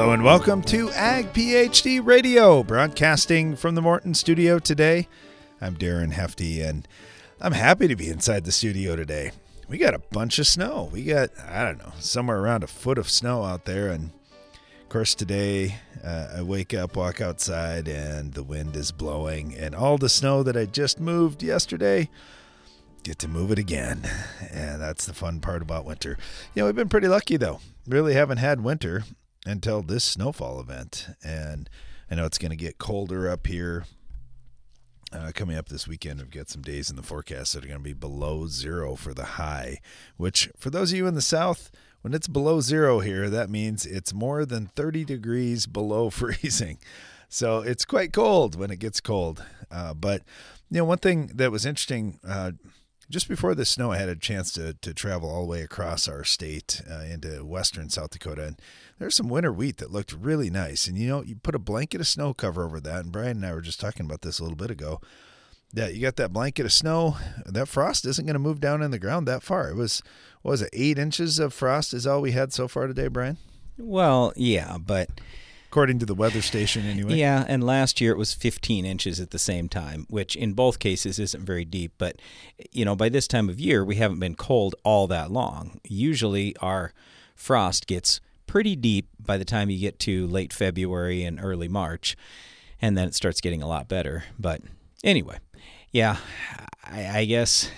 Hello and welcome to Ag PhD Radio, broadcasting from the Morton studio today. I'm Darren Hefty, and I'm happy to be inside the studio today. We got a bunch of snow. We got, I don't know, somewhere around a foot of snow out there. And of course, today uh, I wake up, walk outside, and the wind is blowing. And all the snow that I just moved yesterday, get to move it again. And that's the fun part about winter. You know, we've been pretty lucky, though. Really haven't had winter until this snowfall event. And I know it's going to get colder up here. Uh, coming up this weekend, we've got some days in the forecast that are going to be below zero for the high, which for those of you in the south, when it's below zero here, that means it's more than 30 degrees below freezing. So it's quite cold when it gets cold. Uh, but, you know, one thing that was interesting uh, just before the snow, I had a chance to, to travel all the way across our state uh, into western South Dakota. And there's some winter wheat that looked really nice. And, you know, you put a blanket of snow cover over that. And Brian and I were just talking about this a little bit ago. Yeah, you got that blanket of snow. That frost isn't going to move down in the ground that far. It was, what was it, eight inches of frost is all we had so far today, Brian? Well, yeah, but according to the weather station anyway. Yeah, and last year it was 15 inches at the same time, which in both cases isn't very deep. But, you know, by this time of year, we haven't been cold all that long. Usually our frost gets pretty deep by the time you get to late February and early March, and then it starts getting a lot better. But anyway, yeah, I, I guess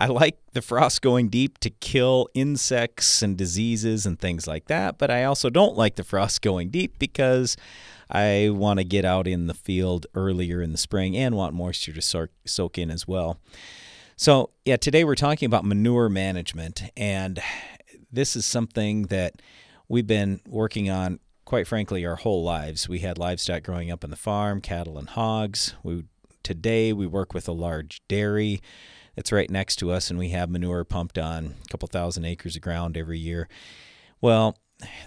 I like the frost going deep to kill insects and diseases and things like that, but I also don't like the frost going deep because I want to get out in the field earlier in the spring and want moisture to soak in as well. So, yeah, today we're talking about manure management, and this is something that we've been working on quite frankly our whole lives. We had livestock growing up on the farm, cattle and hogs. We today we work with a large dairy that's right next to us, and we have manure pumped on a couple thousand acres of ground every year. Well,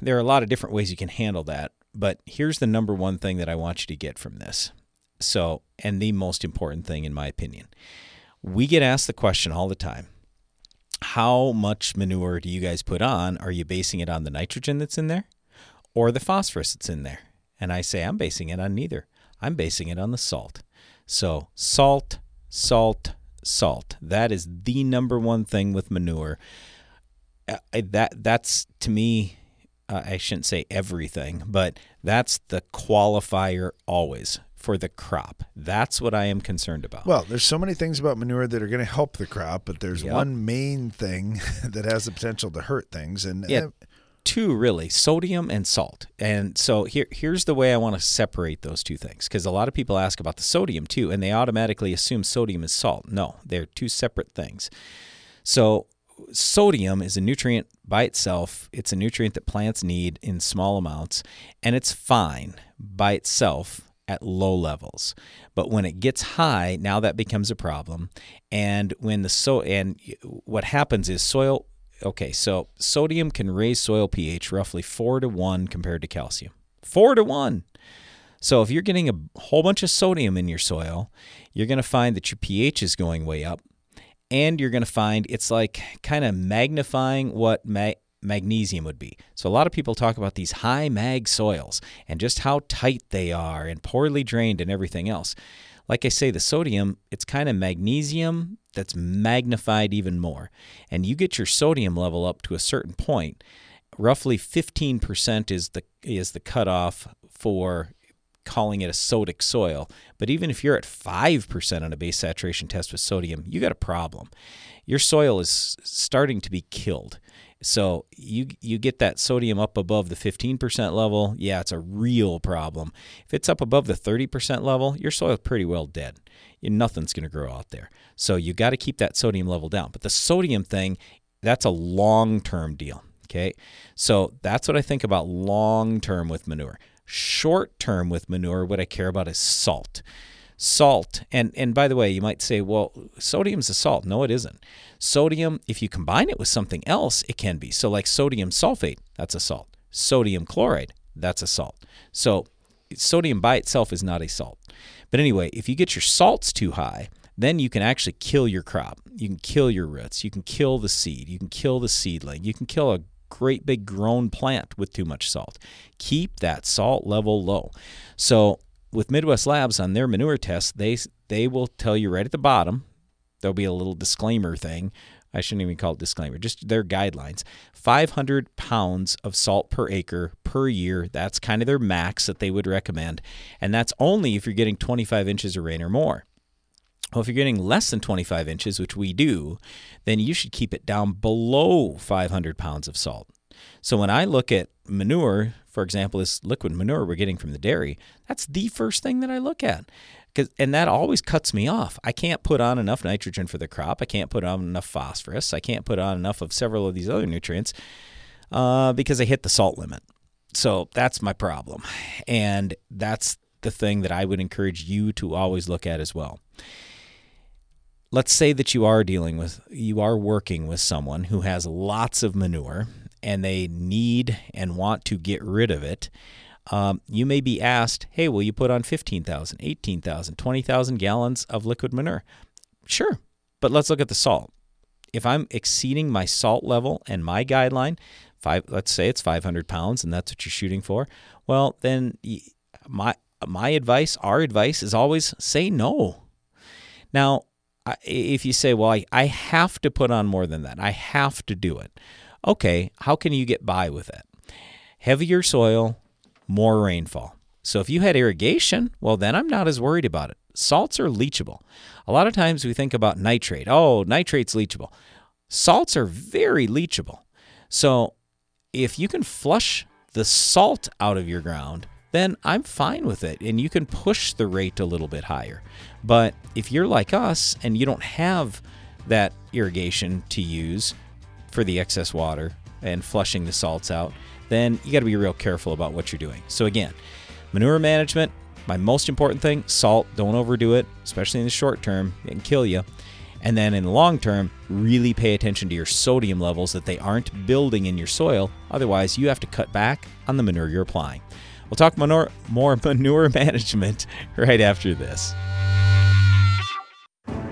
there are a lot of different ways you can handle that, but here's the number one thing that I want you to get from this. So, and the most important thing, in my opinion, we get asked the question all the time how much manure do you guys put on? Are you basing it on the nitrogen that's in there or the phosphorus that's in there? And I say, I'm basing it on neither. I'm basing it on the salt. So, salt, salt, salt. That is the number one thing with manure. Uh, that that's to me, uh, I shouldn't say everything, but that's the qualifier always for the crop. That's what I am concerned about. Well, there's so many things about manure that are going to help the crop, but there's yep. one main thing that has the potential to hurt things, and yeah. Uh, two really sodium and salt and so here here's the way i want to separate those two things because a lot of people ask about the sodium too and they automatically assume sodium is salt no they're two separate things so sodium is a nutrient by itself it's a nutrient that plants need in small amounts and it's fine by itself at low levels. But when it gets high, now that becomes a problem. And when the so and what happens is soil okay, so sodium can raise soil pH roughly four to one compared to calcium. Four to one. So if you're getting a whole bunch of sodium in your soil, you're going to find that your pH is going way up. And you're going to find it's like kind of magnifying what ma- magnesium would be. So a lot of people talk about these high mag soils and just how tight they are and poorly drained and everything else. Like I say, the sodium, it's kind of magnesium that's magnified even more. And you get your sodium level up to a certain point, roughly 15% is the is the cutoff for calling it a sodic soil. But even if you're at 5% on a base saturation test with sodium, you got a problem. Your soil is starting to be killed. So you you get that sodium up above the 15% level, yeah, it's a real problem. If it's up above the 30% level, your soil's pretty well dead. Nothing's going to grow out there. So you got to keep that sodium level down. But the sodium thing, that's a long-term deal, okay? So that's what I think about long-term with manure. Short-term with manure, what I care about is salt. Salt and and by the way you might say well sodium's a salt. No it isn't. Sodium if you combine it with something else it can be. So like sodium sulfate that's a salt. Sodium chloride that's a salt. So sodium by itself is not a salt. But anyway if you get your salts too high then you can actually kill your crop you can kill your roots you can kill the seed you can kill the seedling you can kill a great big grown plant with too much salt. Keep that salt level low. So with Midwest Labs on their manure test, they they will tell you right at the bottom. There'll be a little disclaimer thing. I shouldn't even call it disclaimer, just their guidelines. 500 pounds of salt per acre per year. That's kind of their max that they would recommend. And that's only if you're getting 25 inches of rain or more. Well, if you're getting less than 25 inches, which we do, then you should keep it down below 500 pounds of salt. So when I look at manure, for example, this liquid manure we're getting from the dairy, that's the first thing that I look at. Cause, and that always cuts me off. I can't put on enough nitrogen for the crop. I can't put on enough phosphorus. I can't put on enough of several of these other nutrients uh, because I hit the salt limit. So that's my problem. And that's the thing that I would encourage you to always look at as well let's say that you are dealing with, you are working with someone who has lots of manure and they need and want to get rid of it. Um, you may be asked, hey, will you put on 15,000, 18,000, 20,000 gallons of liquid manure? Sure, but let's look at the salt. If I'm exceeding my salt level and my guideline, five, let's say it's 500 pounds and that's what you're shooting for, well, then my, my advice, our advice is always say no. Now, if you say, well, I, I have to put on more than that, I have to do it. Okay, how can you get by with it? Heavier soil, more rainfall. So if you had irrigation, well, then I'm not as worried about it. Salts are leachable. A lot of times we think about nitrate. Oh, nitrate's leachable. Salts are very leachable. So if you can flush the salt out of your ground, then I'm fine with it. And you can push the rate a little bit higher. But if you're like us and you don't have that irrigation to use for the excess water and flushing the salts out, then you got to be real careful about what you're doing. So, again, manure management, my most important thing salt, don't overdo it, especially in the short term, it can kill you. And then in the long term, really pay attention to your sodium levels that they aren't building in your soil. Otherwise, you have to cut back on the manure you're applying. We'll talk manure, more manure management right after this.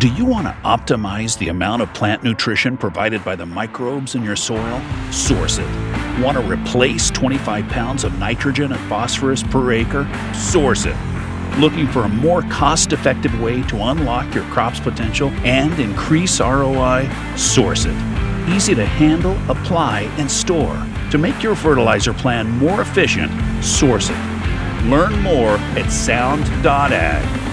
Do you want to optimize the amount of plant nutrition provided by the microbes in your soil? Source it. Want to replace 25 pounds of nitrogen and phosphorus per acre? Source it. Looking for a more cost effective way to unlock your crop's potential and increase ROI? Source it. Easy to handle, apply, and store. To make your fertilizer plan more efficient, source it. Learn more at sound.ag.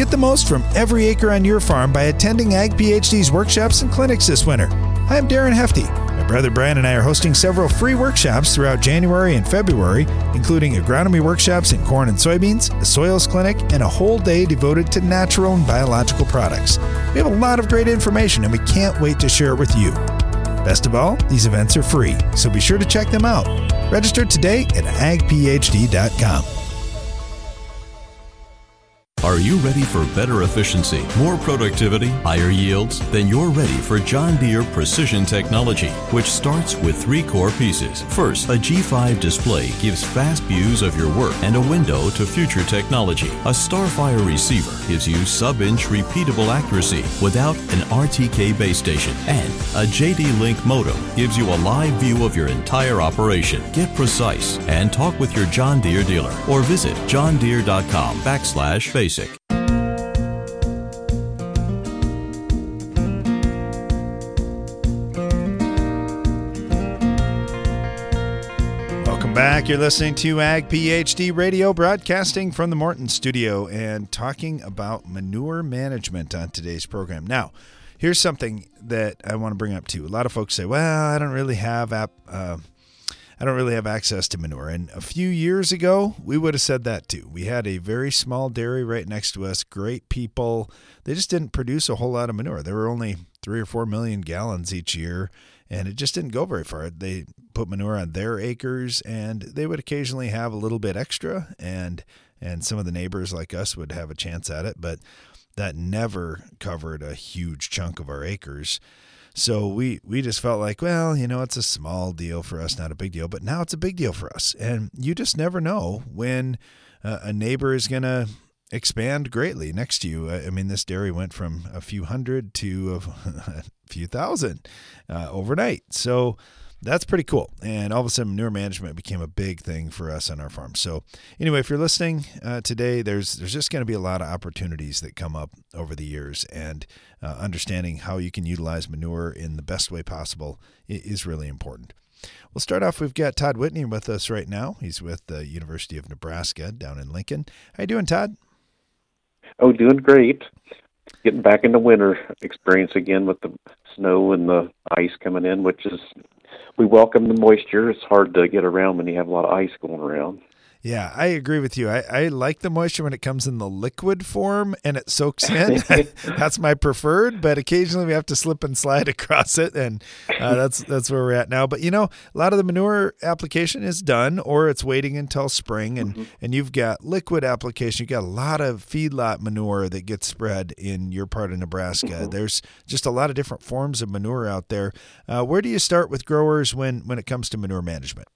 Get the most from every acre on your farm by attending Ag PhD's workshops and clinics this winter. I'm Darren Hefty. My brother Brian and I are hosting several free workshops throughout January and February, including agronomy workshops in corn and soybeans, a soils clinic, and a whole day devoted to natural and biological products. We have a lot of great information and we can't wait to share it with you. Best of all, these events are free, so be sure to check them out. Register today at agphd.com. Are you ready for better efficiency, more productivity, higher yields? Then you're ready for John Deere Precision Technology, which starts with three core pieces. First, a G5 display gives fast views of your work and a window to future technology. A Starfire receiver gives you sub-inch repeatable accuracy without an RTK base station. And a JD Link modem gives you a live view of your entire operation. Get precise and talk with your John Deere dealer or visit johndeere.com backslash basic. Welcome back. You're listening to Ag PhD Radio, broadcasting from the Morton studio and talking about manure management on today's program. Now, here's something that I want to bring up too. A lot of folks say, "Well, I don't really have app, uh, I don't really have access to manure. And a few years ago, we would have said that too. We had a very small dairy right next to us, great people. They just didn't produce a whole lot of manure. There were only three or four million gallons each year, and it just didn't go very far. They put manure on their acres, and they would occasionally have a little bit extra, and and some of the neighbors like us would have a chance at it, but that never covered a huge chunk of our acres. So we we just felt like, well, you know, it's a small deal for us, not a big deal. But now it's a big deal for us, and you just never know when uh, a neighbor is going to expand greatly next to you. I mean, this dairy went from a few hundred to a few thousand uh, overnight. So that's pretty cool. And all of a sudden, manure management became a big thing for us on our farm. So anyway, if you're listening uh, today, there's there's just going to be a lot of opportunities that come up over the years, and uh, understanding how you can utilize manure in the best way possible is really important. We'll start off. We've got Todd Whitney with us right now. He's with the University of Nebraska down in Lincoln. How you doing, Todd? Oh, doing great. Getting back into winter experience again with the snow and the ice coming in, which is we welcome the moisture. It's hard to get around when you have a lot of ice going around. Yeah, I agree with you. I, I like the moisture when it comes in the liquid form and it soaks in. that's my preferred, but occasionally we have to slip and slide across it, and uh, that's that's where we're at now. But you know, a lot of the manure application is done, or it's waiting until spring, and mm-hmm. and you've got liquid application. You've got a lot of feedlot manure that gets spread in your part of Nebraska. Mm-hmm. There's just a lot of different forms of manure out there. Uh, where do you start with growers when when it comes to manure management?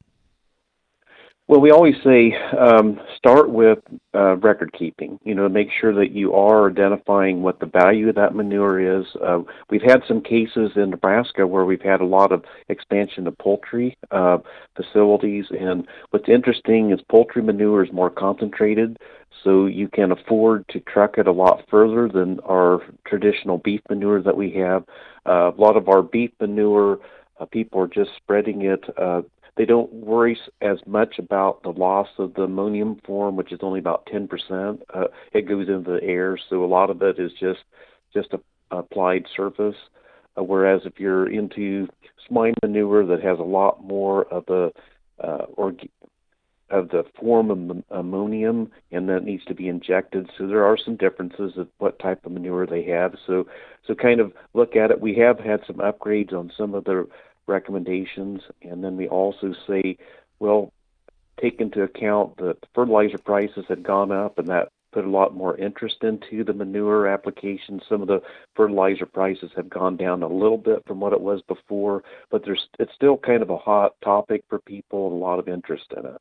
Well, we always say um, start with uh, record keeping. You know, make sure that you are identifying what the value of that manure is. Uh, we've had some cases in Nebraska where we've had a lot of expansion of poultry uh, facilities, and what's interesting is poultry manure is more concentrated, so you can afford to truck it a lot further than our traditional beef manure that we have. Uh, a lot of our beef manure. Uh, people are just spreading it uh, they don't worry as much about the loss of the ammonium form, which is only about 10%. Uh, it goes into the air, so a lot of it is just just a, applied surface. Uh, whereas if you're into swine manure that has a lot more of the uh, org- of the form of ammonium, and that needs to be injected. So there are some differences of what type of manure they have. So, so kind of look at it. We have had some upgrades on some of the recommendations. And then we also say, well, take into account that fertilizer prices had gone up and that put a lot more interest into the manure application. Some of the fertilizer prices have gone down a little bit from what it was before, but there's it's still kind of a hot topic for people and a lot of interest in it.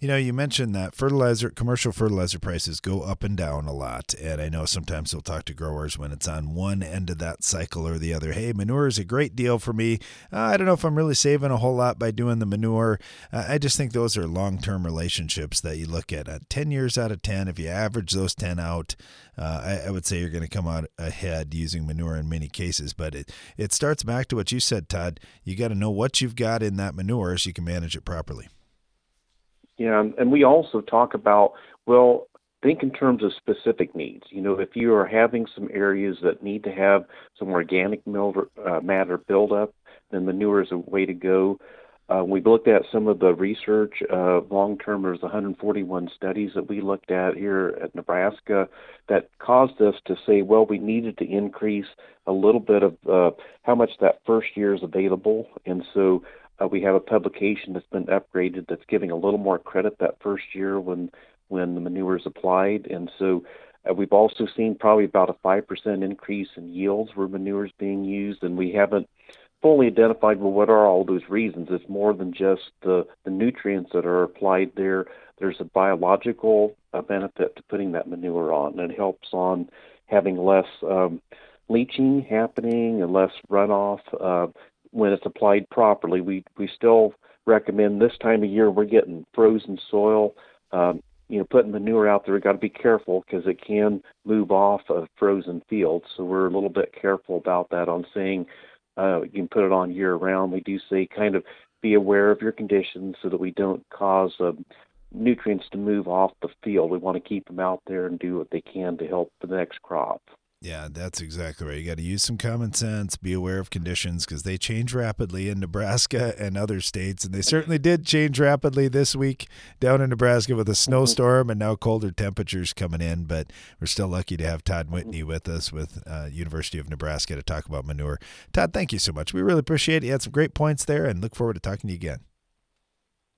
You know, you mentioned that fertilizer, commercial fertilizer prices go up and down a lot. And I know sometimes you'll talk to growers when it's on one end of that cycle or the other. Hey, manure is a great deal for me. Uh, I don't know if I'm really saving a whole lot by doing the manure. Uh, I just think those are long term relationships that you look at. Uh, 10 years out of 10, if you average those 10 out, uh, I, I, would say you're going to come out ahead using manure in many cases. But it, it starts back to what you said, Todd. You got to know what you've got in that manure so you can manage it properly. Yeah, and we also talk about well, think in terms of specific needs. You know, if you are having some areas that need to have some organic uh, matter buildup, then manure is a way to go. Uh, we've looked at some of the research uh, long term. There's 141 studies that we looked at here at Nebraska that caused us to say, well, we needed to increase a little bit of uh, how much that first year is available. And so uh, we have a publication that's been upgraded that's giving a little more credit that first year when when the manure is applied, and so uh, we've also seen probably about a five percent increase in yields where manure is being used, and we haven't fully identified well what are all those reasons. It's more than just the the nutrients that are applied there. There's a biological uh, benefit to putting that manure on, and it helps on having less um, leaching happening and less runoff. Uh, when it's applied properly. We we still recommend this time of year we're getting frozen soil. Um, you know, putting manure out there, we got to be careful because it can move off of frozen fields. So we're a little bit careful about that on saying uh, you can put it on year round. We do say kind of be aware of your conditions so that we don't cause uh, nutrients to move off the field. We want to keep them out there and do what they can to help the next crop. Yeah, that's exactly right. You got to use some common sense, be aware of conditions because they change rapidly in Nebraska and other states. And they certainly did change rapidly this week down in Nebraska with a snowstorm and now colder temperatures coming in. But we're still lucky to have Todd Whitney with us with uh, University of Nebraska to talk about manure. Todd, thank you so much. We really appreciate it. You had some great points there and look forward to talking to you again.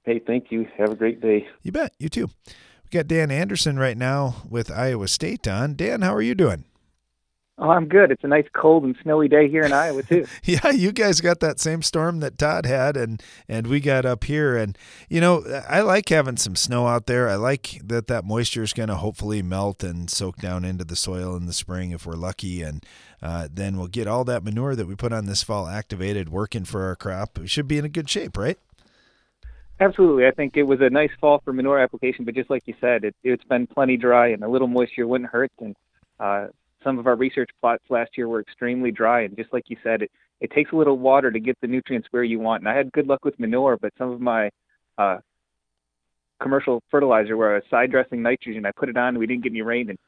Hey, thank you. Have a great day. You bet. You too. We got Dan Andersen right now with Iowa State on. Dan, how are you doing? Oh, I'm good. It's a nice cold and snowy day here in Iowa too. yeah, you guys got that same storm that Todd had and and we got up here and you know, I like having some snow out there. I like that that moisture is going to hopefully melt and soak down into the soil in the spring if we're lucky and uh, then we'll get all that manure that we put on this fall activated working for our crop. We should be in a good shape, right? Absolutely. I think it was a nice fall for manure application, but just like you said, it, it's been plenty dry and a little moisture wouldn't hurt and uh, some of our research plots last year were extremely dry, and just like you said, it, it takes a little water to get the nutrients where you want. And I had good luck with manure, but some of my uh, commercial fertilizer where I was side dressing nitrogen, I put it on, and we didn't get any rain, and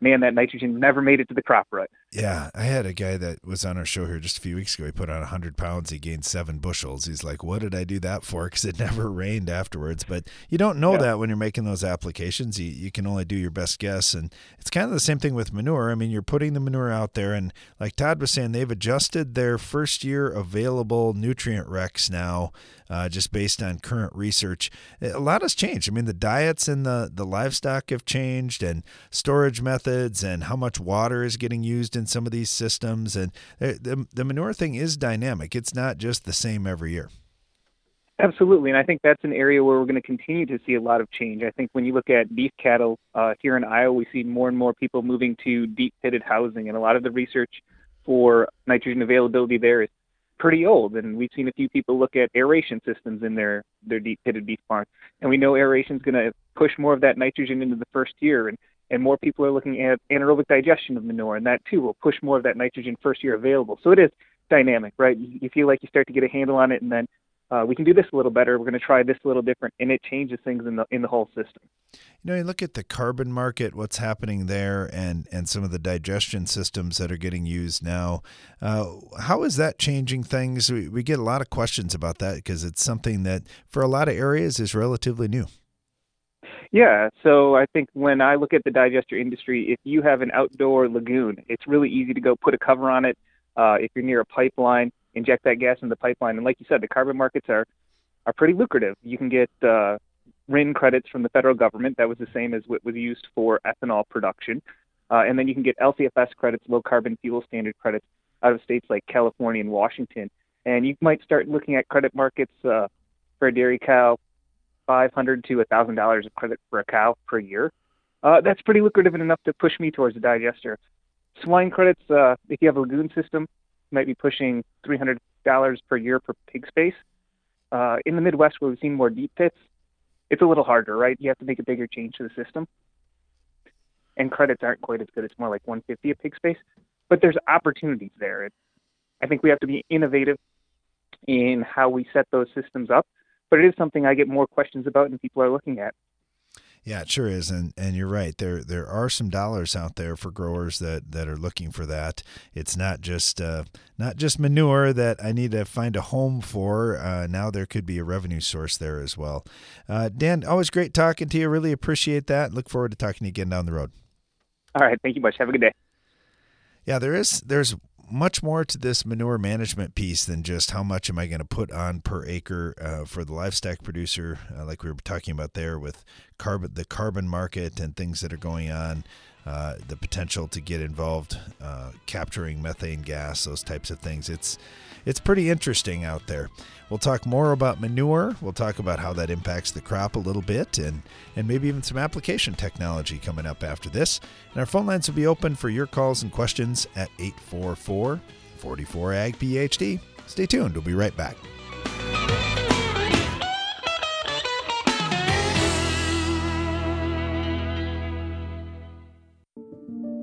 man, that nitrogen never made it to the crop rut. Yeah, I had a guy that was on our show here just a few weeks ago. He put on 100 pounds. He gained seven bushels. He's like, What did I do that for? Because it never rained afterwards. But you don't know yeah. that when you're making those applications. You, you can only do your best guess. And it's kind of the same thing with manure. I mean, you're putting the manure out there. And like Todd was saying, they've adjusted their first year available nutrient recs now uh, just based on current research. A lot has changed. I mean, the diets and the, the livestock have changed, and storage methods, and how much water is getting used in some of these systems. And the, the manure thing is dynamic, it's not just the same every year. Absolutely, and I think that's an area where we're going to continue to see a lot of change. I think when you look at beef cattle uh, here in Iowa, we see more and more people moving to deep pitted housing, and a lot of the research for nitrogen availability there is pretty old, and we've seen a few people look at aeration systems in their their deep pitted beef barns, and we know aeration is going to push more of that nitrogen into the first year, and and more people are looking at anaerobic digestion of manure, and that too will push more of that nitrogen first year available. So it is dynamic, right? You feel like you start to get a handle on it, and then uh, we can do this a little better. We're going to try this a little different, and it changes things in the in the whole system. You know, you look at the carbon market, what's happening there, and and some of the digestion systems that are getting used now. Uh, how is that changing things? We, we get a lot of questions about that because it's something that, for a lot of areas, is relatively new. Yeah, so I think when I look at the digester industry, if you have an outdoor lagoon, it's really easy to go put a cover on it. Uh, if you're near a pipeline, inject that gas in the pipeline. And like you said, the carbon markets are are pretty lucrative. You can get uh, RIN credits from the federal government. That was the same as what was used for ethanol production. Uh, and then you can get LCFS credits, low carbon fuel standard credits, out of states like California and Washington. And you might start looking at credit markets uh, for a dairy cow, five hundred to a thousand dollars of credit for a cow per year. Uh, that's pretty lucrative and enough to push me towards a digester. Swine credits, uh, if you have a lagoon system, might be pushing $300 per year per pig space. Uh, in the Midwest, where we've seen more deep pits, it's a little harder, right? You have to make a bigger change to the system. And credits aren't quite as good. It's more like 150 a pig space. But there's opportunities there. I think we have to be innovative in how we set those systems up. But it is something I get more questions about and people are looking at. Yeah, it sure is, and and you're right. There there are some dollars out there for growers that, that are looking for that. It's not just uh, not just manure that I need to find a home for. Uh, now there could be a revenue source there as well. Uh, Dan, always great talking to you. Really appreciate that. Look forward to talking to you again down the road. All right, thank you much. Have a good day. Yeah, there is there's much more to this manure management piece than just how much am I going to put on per acre uh, for the livestock producer, uh, like we were talking about there with carbon, the carbon market and things that are going on. Uh, the potential to get involved uh, capturing methane gas, those types of things. It's it's pretty interesting out there. We'll talk more about manure. We'll talk about how that impacts the crop a little bit, and and maybe even some application technology coming up after this. And our phone lines will be open for your calls and questions at 844 44 Ag PhD. Stay tuned. We'll be right back.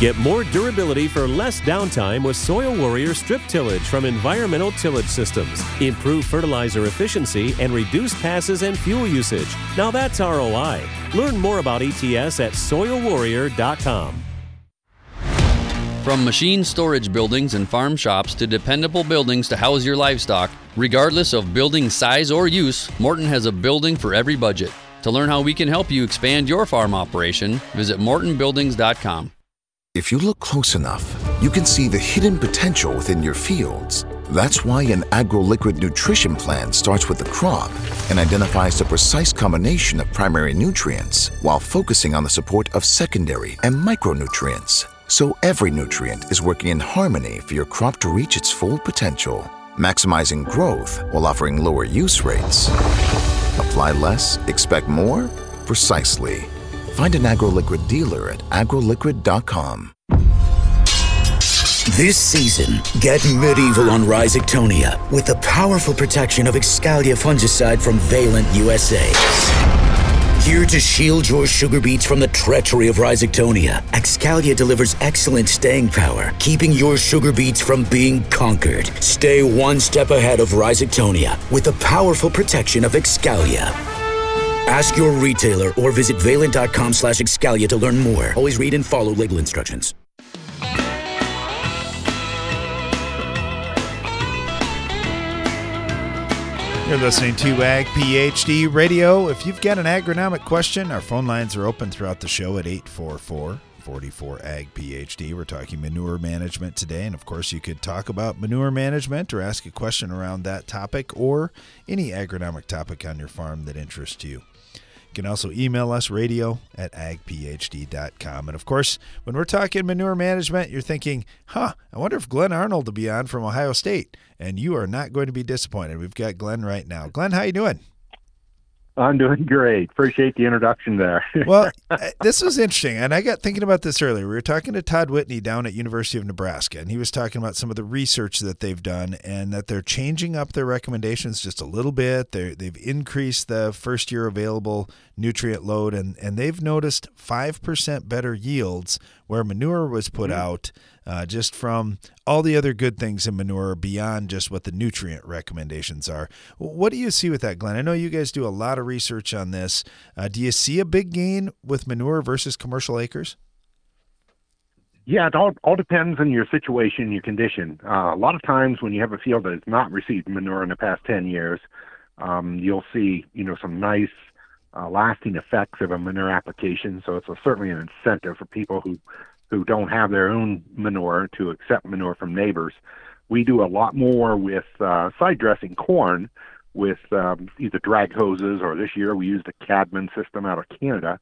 Get more durability for less downtime with Soil Warrior strip tillage from Environmental Tillage Systems. Improve fertilizer efficiency and reduce passes and fuel usage. Now that's ROI. Learn more about ETS at soilwarrior.com. From machine storage buildings and farm shops to dependable buildings to house your livestock, regardless of building size or use, Morton has a building for every budget. To learn how we can help you expand your farm operation, visit mortonbuildings.com. If you look close enough, you can see the hidden potential within your fields. That's why an AgroLiquid nutrition plan starts with the crop and identifies the precise combination of primary nutrients while focusing on the support of secondary and micronutrients. So every nutrient is working in harmony for your crop to reach its full potential, maximizing growth while offering lower use rates. Apply less, expect more? Precisely. Find an AgroLiquid dealer at agroliquid.com. This season, get medieval on Rhizoctonia with the powerful protection of Excalia fungicide from Valent USA. Here to shield your sugar beets from the treachery of Rhizoctonia, Excalia delivers excellent staying power, keeping your sugar beets from being conquered. Stay one step ahead of Rhizoctonia with the powerful protection of Excalia. Ask your retailer or visit valent.com slash excalia to learn more. Always read and follow label instructions. You're listening to Ag PhD Radio. If you've got an agronomic question, our phone lines are open throughout the show at 844 44 Ag PhD. We're talking manure management today. And of course, you could talk about manure management or ask a question around that topic or any agronomic topic on your farm that interests you. You can also email us radio at agphd.com. And of course, when we're talking manure management, you're thinking, huh, I wonder if Glenn Arnold will be on from Ohio State. And you are not going to be disappointed. We've got Glenn right now. Glenn, how you doing? I'm doing great. Appreciate the introduction there. well, this was interesting, and I got thinking about this earlier. We were talking to Todd Whitney down at University of Nebraska, and he was talking about some of the research that they've done, and that they're changing up their recommendations just a little bit. they they've increased the first year available nutrient load, and and they've noticed five percent better yields where manure was put mm-hmm. out uh, just from all the other good things in manure beyond just what the nutrient recommendations are. What do you see with that, Glenn? I know you guys do a lot of research on this. Uh, do you see a big gain with manure versus commercial acres? Yeah, it all, all depends on your situation, your condition. Uh, a lot of times when you have a field that has not received manure in the past 10 years, um, you'll see, you know, some nice uh, lasting effects of a manure application. So it's a, certainly an incentive for people who who don't have their own manure to accept manure from neighbors. We do a lot more with uh, side dressing corn with um, either drag hoses or this year we used a Cadman system out of Canada.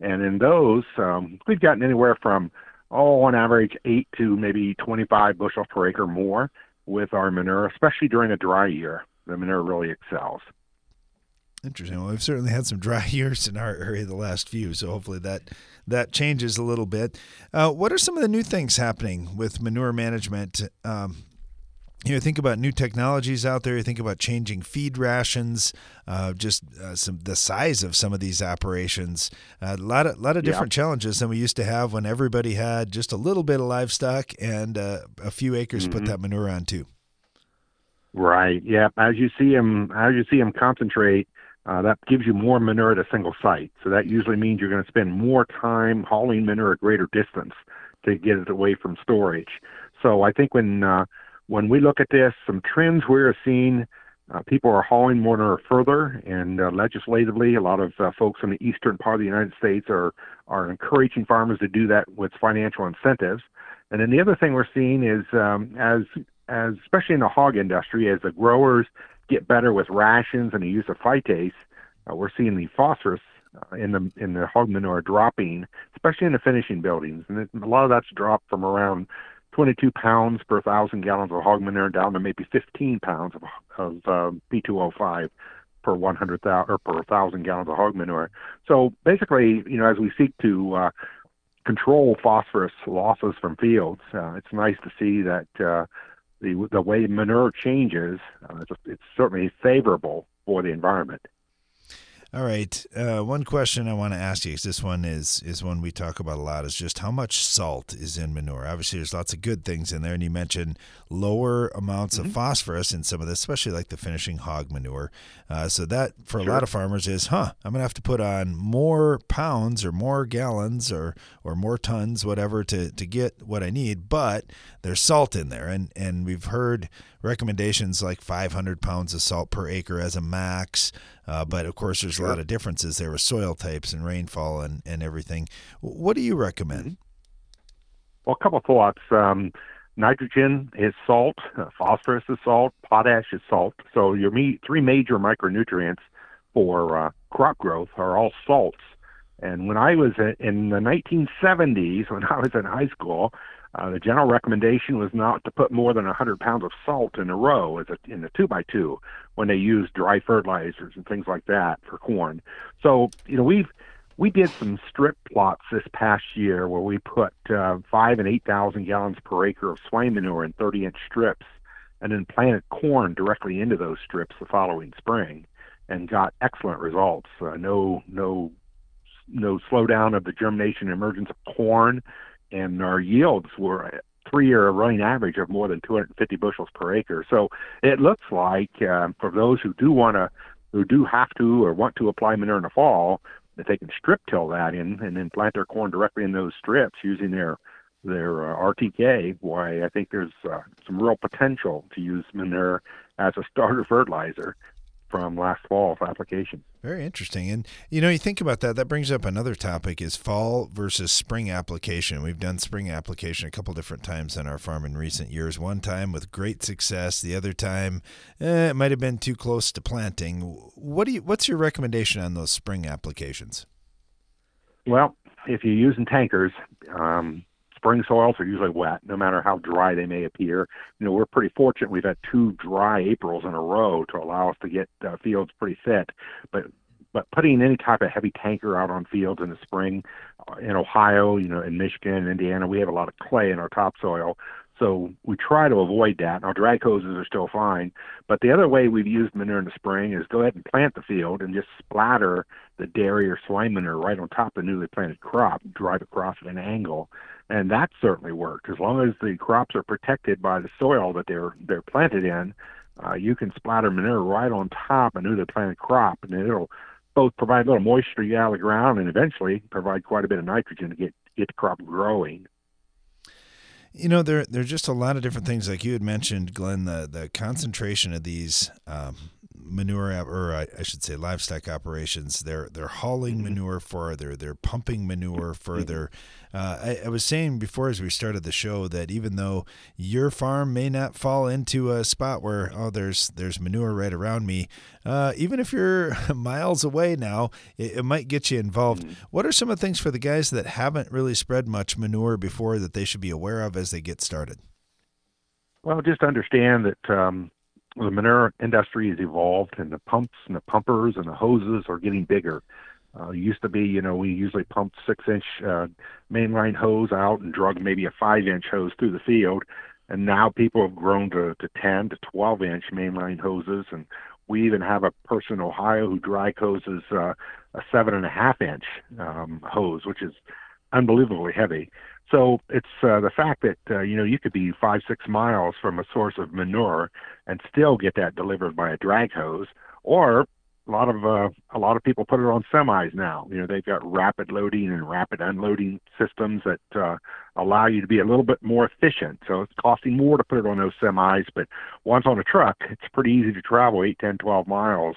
And in those, um, we've gotten anywhere from, oh, on average, 8 to maybe 25 bushels per acre more with our manure, especially during a dry year. The manure really excels. Interesting. Well, we've certainly had some dry years in our area the last few, so hopefully that that changes a little bit. Uh, what are some of the new things happening with manure management? Um, you know, think about new technologies out there. You think about changing feed rations, uh, just uh, some the size of some of these operations. A lot of lot of different yeah. challenges than we used to have when everybody had just a little bit of livestock and uh, a few acres mm-hmm. to put that manure on too. Right. Yeah. As you see them, as you see them concentrate, uh, that gives you more manure at a single site. So that usually means you're going to spend more time hauling manure a greater distance to get it away from storage. So I think when uh, when we look at this, some trends we're seeing, uh, people are hauling manure further, and uh, legislatively, a lot of uh, folks in the eastern part of the United States are are encouraging farmers to do that with financial incentives. And then the other thing we're seeing is um, as as especially in the hog industry, as the growers get better with rations and the use of phytase, uh, we're seeing the phosphorus uh, in the in the hog manure dropping, especially in the finishing buildings, and it, a lot of that's dropped from around 22 pounds per thousand gallons of hog manure down to maybe 15 pounds of, of uh, P2O5 per 100,000 or per thousand gallons of hog manure. So basically, you know, as we seek to uh, control phosphorus losses from fields, uh, it's nice to see that uh, the the way manure changes, uh, it's, it's certainly favorable for the environment. All right. Uh, one question I want to ask you, because this one is is one we talk about a lot, is just how much salt is in manure. Obviously, there's lots of good things in there, and you mentioned lower amounts mm-hmm. of phosphorus in some of this, especially like the finishing hog manure. Uh, so that for sure. a lot of farmers is, huh? I'm gonna have to put on more pounds or more gallons or or more tons, whatever, to to get what I need. But there's salt in there, and and we've heard recommendations like 500 pounds of salt per acre as a max. Uh, but of course, there's sure. a lot of differences there with soil types and rainfall and, and everything. What do you recommend? Mm-hmm. Well, a couple of thoughts. Um, nitrogen is salt, uh, phosphorus is salt, potash is salt. So your three major micronutrients for uh, crop growth are all salts. And when I was in the 1970s, when I was in high school, uh, the general recommendation was not to put more than 100 pounds of salt in a row as a, in a two by two when they used dry fertilizers and things like that for corn. So you know we've we did some strip plots this past year where we put uh, five and eight thousand gallons per acre of swine manure in 30 inch strips, and then planted corn directly into those strips the following spring, and got excellent results. Uh, no no no slowdown of the germination and emergence of corn and our yields were three-year running average of more than 250 bushels per acre. So it looks like uh, for those who do want to, who do have to or want to apply manure in the fall, that they can strip till that in and then plant their corn directly in those strips using their their uh, RTK. Why I think there's uh, some real potential to use manure as a starter fertilizer from last fall for application. Very interesting. And you know, you think about that, that brings up another topic is fall versus spring application. We've done spring application a couple different times on our farm in recent years. One time with great success, the other time eh, it might have been too close to planting. What do you what's your recommendation on those spring applications? Well, if you're using tankers, um, spring soils are usually wet, no matter how dry they may appear. You know, we're pretty fortunate. We've had two dry Aprils in a row to allow us to get uh, fields pretty fit. But but putting any type of heavy tanker out on fields in the spring, uh, in Ohio, you know, in Michigan, Indiana, we have a lot of clay in our topsoil. So we try to avoid that. Our drag hoses are still fine. But the other way we've used manure in the spring is go ahead and plant the field and just splatter the dairy or swine manure right on top of the newly planted crop, drive across at an angle. And that certainly worked. As long as the crops are protected by the soil that they're they're planted in, uh, you can splatter manure right on top of a newly planted crop, and it'll both provide a little moisture out of the ground and eventually provide quite a bit of nitrogen to get get the crop growing. You know, there there's just a lot of different things. Like you had mentioned, Glenn, the the concentration of these um, manure or I, I, should say livestock operations. They're they're hauling mm-hmm. manure further. They're pumping manure mm-hmm. further. Uh, I, I, was saying before as we started the show that even though your farm may not fall into a spot where oh there's there's manure right around me, uh, even if you're miles away now, it, it might get you involved. Mm-hmm. What are some of the things for the guys that haven't really spread much manure before that they should be aware of as they get started? Well, just understand that um, the manure industry has evolved, and the pumps and the pumpers and the hoses are getting bigger. Uh, used to be, you know, we usually pumped six inch uh, mainline hose out and drug maybe a five inch hose through the field. and now people have grown to, to 10 to 12 inch mainline hoses, and we even have a person in Ohio who dry hoses uh, a seven and a half inch um, hose, which is unbelievably heavy. So it's uh, the fact that uh, you know you could be five six miles from a source of manure and still get that delivered by a drag hose, or a lot of uh, a lot of people put it on semis now. You know, they've got rapid loading and rapid unloading systems that uh, allow you to be a little bit more efficient. So it's costing more to put it on those semis, but once on a truck, it's pretty easy to travel eight, ten, twelve miles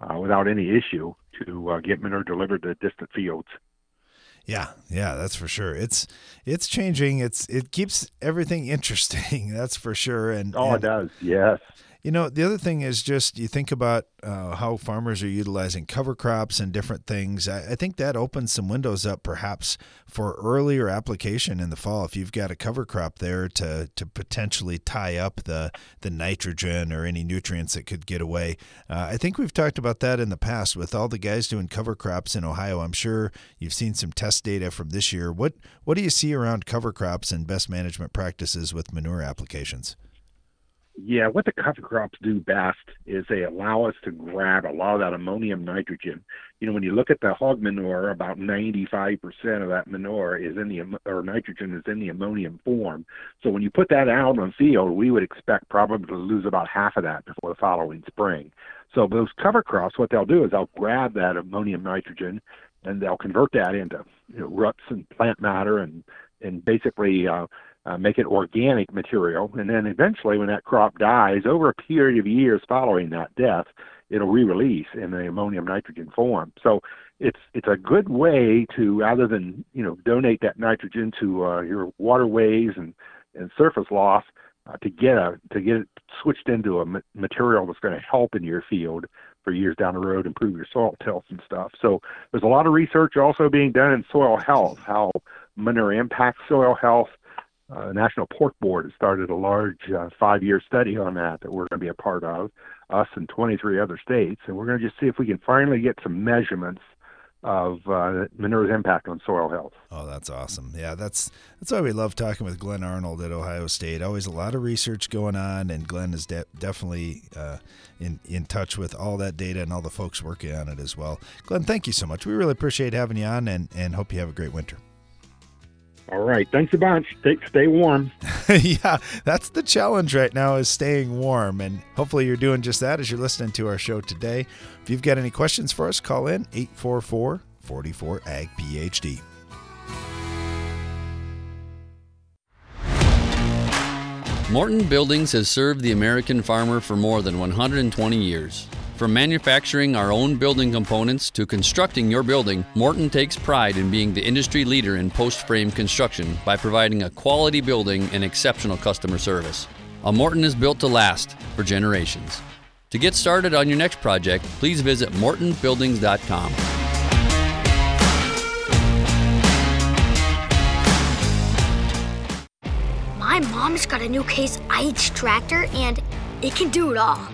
uh, without any issue to uh, get manure delivered to distant fields. Yeah, yeah, that's for sure. It's it's changing. It's it keeps everything interesting. That's for sure. And oh, and, it does. Yes. You know, the other thing is just you think about uh, how farmers are utilizing cover crops and different things. I, I, think that opens some windows up perhaps for earlier application in the fall. If you've got a cover crop there to to potentially tie up the the nitrogen or any nutrients that could get away. Uh, I think we've talked about that in the past with all the guys doing cover crops in Ohio. I'm sure you've seen some test data from this year. What what do you see around cover crops and best management practices with manure applications? Yeah, what the cover crops do best is they allow us to grab a lot of that ammonium nitrogen. You know, when you look at the hog manure, about 95% of that manure is in the or nitrogen is in the ammonium form. So when you put that out on field, we would expect probably to lose about half of that before the following spring. So those cover crops, what they'll do is they'll grab that ammonium nitrogen and they'll convert that into you know, roots and plant matter and and basically uh, uh, make it organic material, and then eventually, when that crop dies, over a period of years following that death, it'll re-release in the ammonium nitrogen form. So it's it's a good way to rather than you know donate that nitrogen to uh, your waterways and and surface loss uh, to get a to get it switched into a material that's going to help in your field for years down the road, improve your soil health and stuff. So there's a lot of research also being done in soil health, how manure impacts soil health uh, National Pork Board has started a large uh, five-year study on that that we're going to be a part of, us and 23 other states, and we're going to just see if we can finally get some measurements of uh, manure's impact on soil health. Oh, that's awesome! Yeah, that's that's why we love talking with Glen Arnold at Ohio State. Always a lot of research going on, and Glen is de- definitely uh, in in touch with all that data and all the folks working on it as well. Glen, thank you so much. We really appreciate having you on, and and hope you have a great winter. All right. Thanks a bunch. Stay, stay warm. yeah, that's the challenge right now is staying warm. And hopefully you're doing just that as you're listening to our show today. If you've got any questions for us, call in 844 44 AG PhD. Morton Buildings has served the American farmer for more than 120 years. From manufacturing our own building components to constructing your building, Morton takes pride in being the industry leader in post frame construction by providing a quality building and exceptional customer service. A Morton is built to last for generations. To get started on your next project, please visit mortonbuildings.com. My mom's got a new Case IH tractor and it can do it all.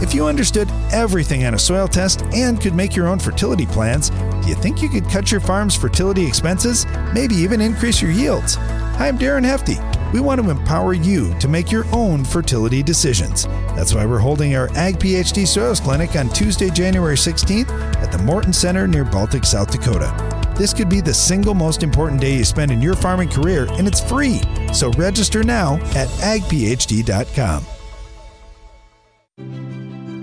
If you understood everything on a soil test and could make your own fertility plans, do you think you could cut your farm's fertility expenses? Maybe even increase your yields? Hi, I'm Darren Hefty. We want to empower you to make your own fertility decisions. That's why we're holding our Ag PhD Soils Clinic on Tuesday, January 16th at the Morton Center near Baltic, South Dakota. This could be the single most important day you spend in your farming career, and it's free. So register now at agphd.com.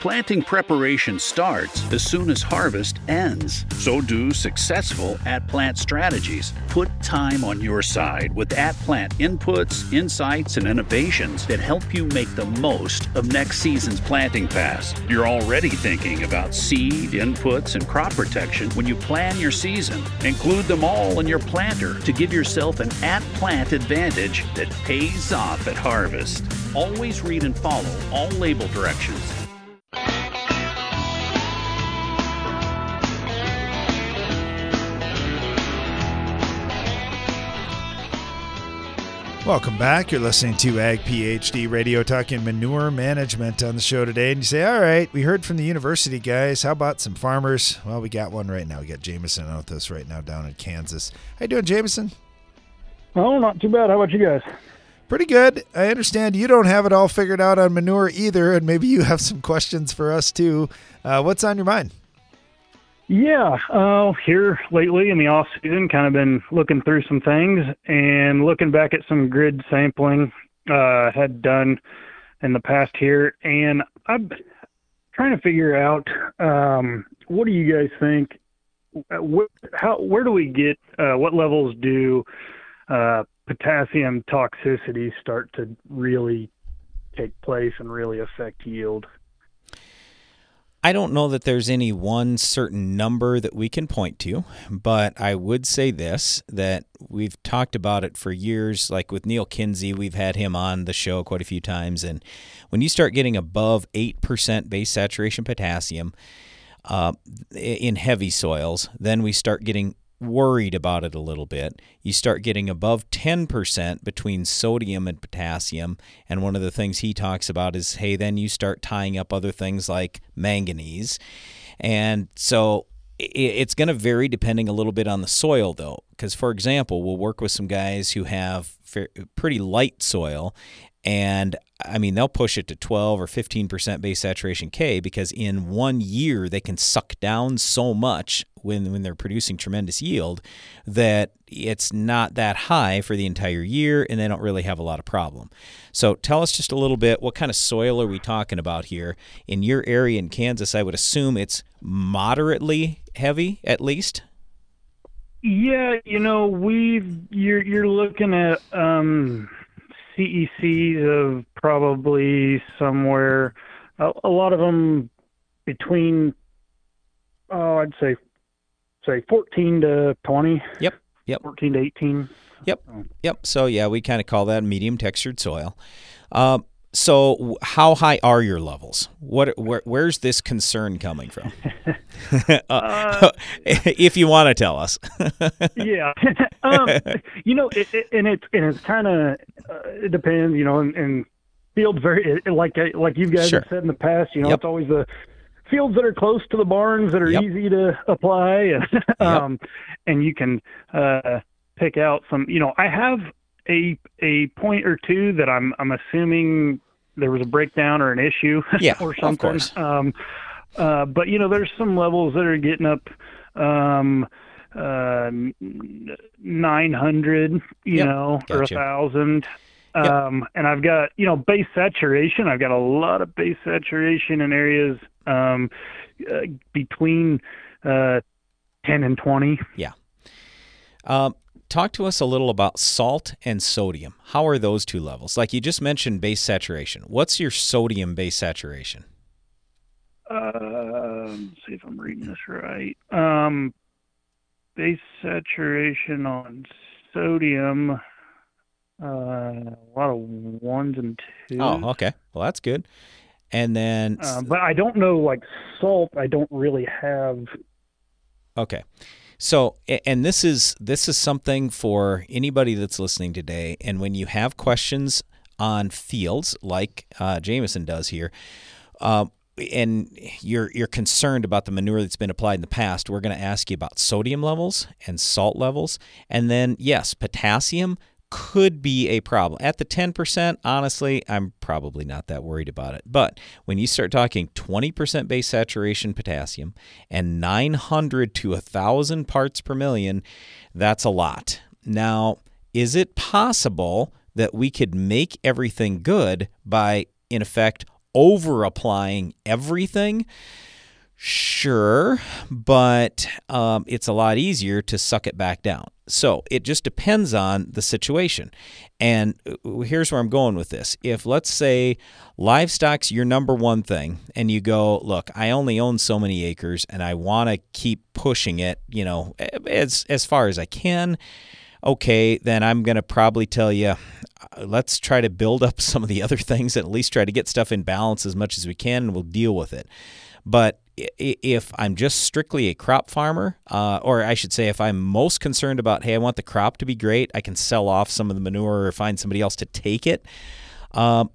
Planting preparation starts as soon as harvest ends. So do successful at plant strategies. Put time on your side with at plant inputs, insights, and innovations that help you make the most of next season's planting pass. You're already thinking about seed, inputs, and crop protection when you plan your season. Include them all in your planter to give yourself an at plant advantage that pays off at harvest. Always read and follow all label directions Welcome back. You're listening to Ag PhD Radio talking manure management on the show today. And you say, all right, we heard from the university guys. How about some farmers? Well, we got one right now. We got Jameson out with us right now down in Kansas. How you doing, Jameson? Oh, not too bad. How about you guys? Pretty good. I understand you don't have it all figured out on manure either, and maybe you have some questions for us too. Uh, what's on your mind? Yeah, uh, here lately in the off season, kind of been looking through some things and looking back at some grid sampling uh, had done in the past here, and I'm trying to figure out um, what do you guys think? Where, how where do we get? Uh, what levels do uh, potassium toxicity start to really take place and really affect yield? I don't know that there's any one certain number that we can point to, but I would say this that we've talked about it for years. Like with Neal Kinsey, we've had him on the show quite a few times. And when you start getting above 8% base saturation potassium uh, in heavy soils, then we start getting worried about it a little bit. You start getting above 10% between sodium and potassium. And one of the things he talks about is hey, then you start tying up other things like manganese. And so it's going to vary depending a little bit on the soil, though. Because, for example, we'll work with some guys who have pretty light soil, and I mean, they'll push it to 12 or 15% base saturation K because in one year they can suck down so much when, when they're producing tremendous yield that it's not that high for the entire year and they don't really have a lot of problem. So tell us just a little bit what kind of soil are we talking about here? In your area in Kansas, I would assume it's moderately heavy at least. Yeah, you know, we've you're you're looking at um CECs of probably somewhere, a, a lot of them between, oh, I'd say, say 14 to 20. Yep. Yep. 14 to 18. Yep. Yep. So yeah, we kind of call that medium textured soil. Um, so, how high are your levels? What, where, where's this concern coming from? uh, if you want to tell us. yeah, um, you know, it, it, and it's and it's kind of uh, it depends, you know, and, and fields very like like you guys sure. have said in the past. You know, yep. it's always the fields that are close to the barns that are yep. easy to apply, and um, yep. and you can uh, pick out some. You know, I have a a point or two that I'm I'm assuming there was a breakdown or an issue yeah, or something. Of course. Um, uh, but you know, there's some levels that are getting up um, uh, 900, you yep. know, gotcha. or a thousand. Um, and I've got, you know, base saturation. I've got a lot of base saturation in areas um, uh, between uh, 10 and 20. Yeah. Um, talk to us a little about salt and sodium. How are those two levels? Like you just mentioned base saturation. What's your sodium base saturation? Uh, let's see if I'm reading this right. Um, base saturation on sodium, uh, a lot of ones and twos. Oh, okay. Well, that's good. And then, uh, but I don't know like salt. I don't really have. Okay. So, and this is this is something for anybody that's listening today. And when you have questions on fields, like uh, Jameson does here, uh, and you're you're concerned about the manure that's been applied in the past, we're going to ask you about sodium levels and salt levels, and then yes, potassium could be a problem. At the 10%, honestly, I'm probably not that worried about it. But when you start talking 20% base saturation potassium and 900 to 1,000 parts per million, that's a lot. Now, is it possible that we could make everything good by, in effect, over applying everything? Sure, but um, it's a lot easier to suck it back down. So it just depends on the situation. And uh, here's where I'm going with this. If, let's say, livestock's your number one thing, and you go, look, I only own so many acres and I want to keep pushing it, you know, as, as far as I can, okay, then I'm going to probably tell you, uh, let's try to build up some of the other things and at least try to get stuff in balance as much as we can, and we'll deal with it. But if I'm just strictly a crop farmer, uh, or I should say, if I'm most concerned about, hey, I want the crop to be great, I can sell off some of the manure or find somebody else to take it. Um,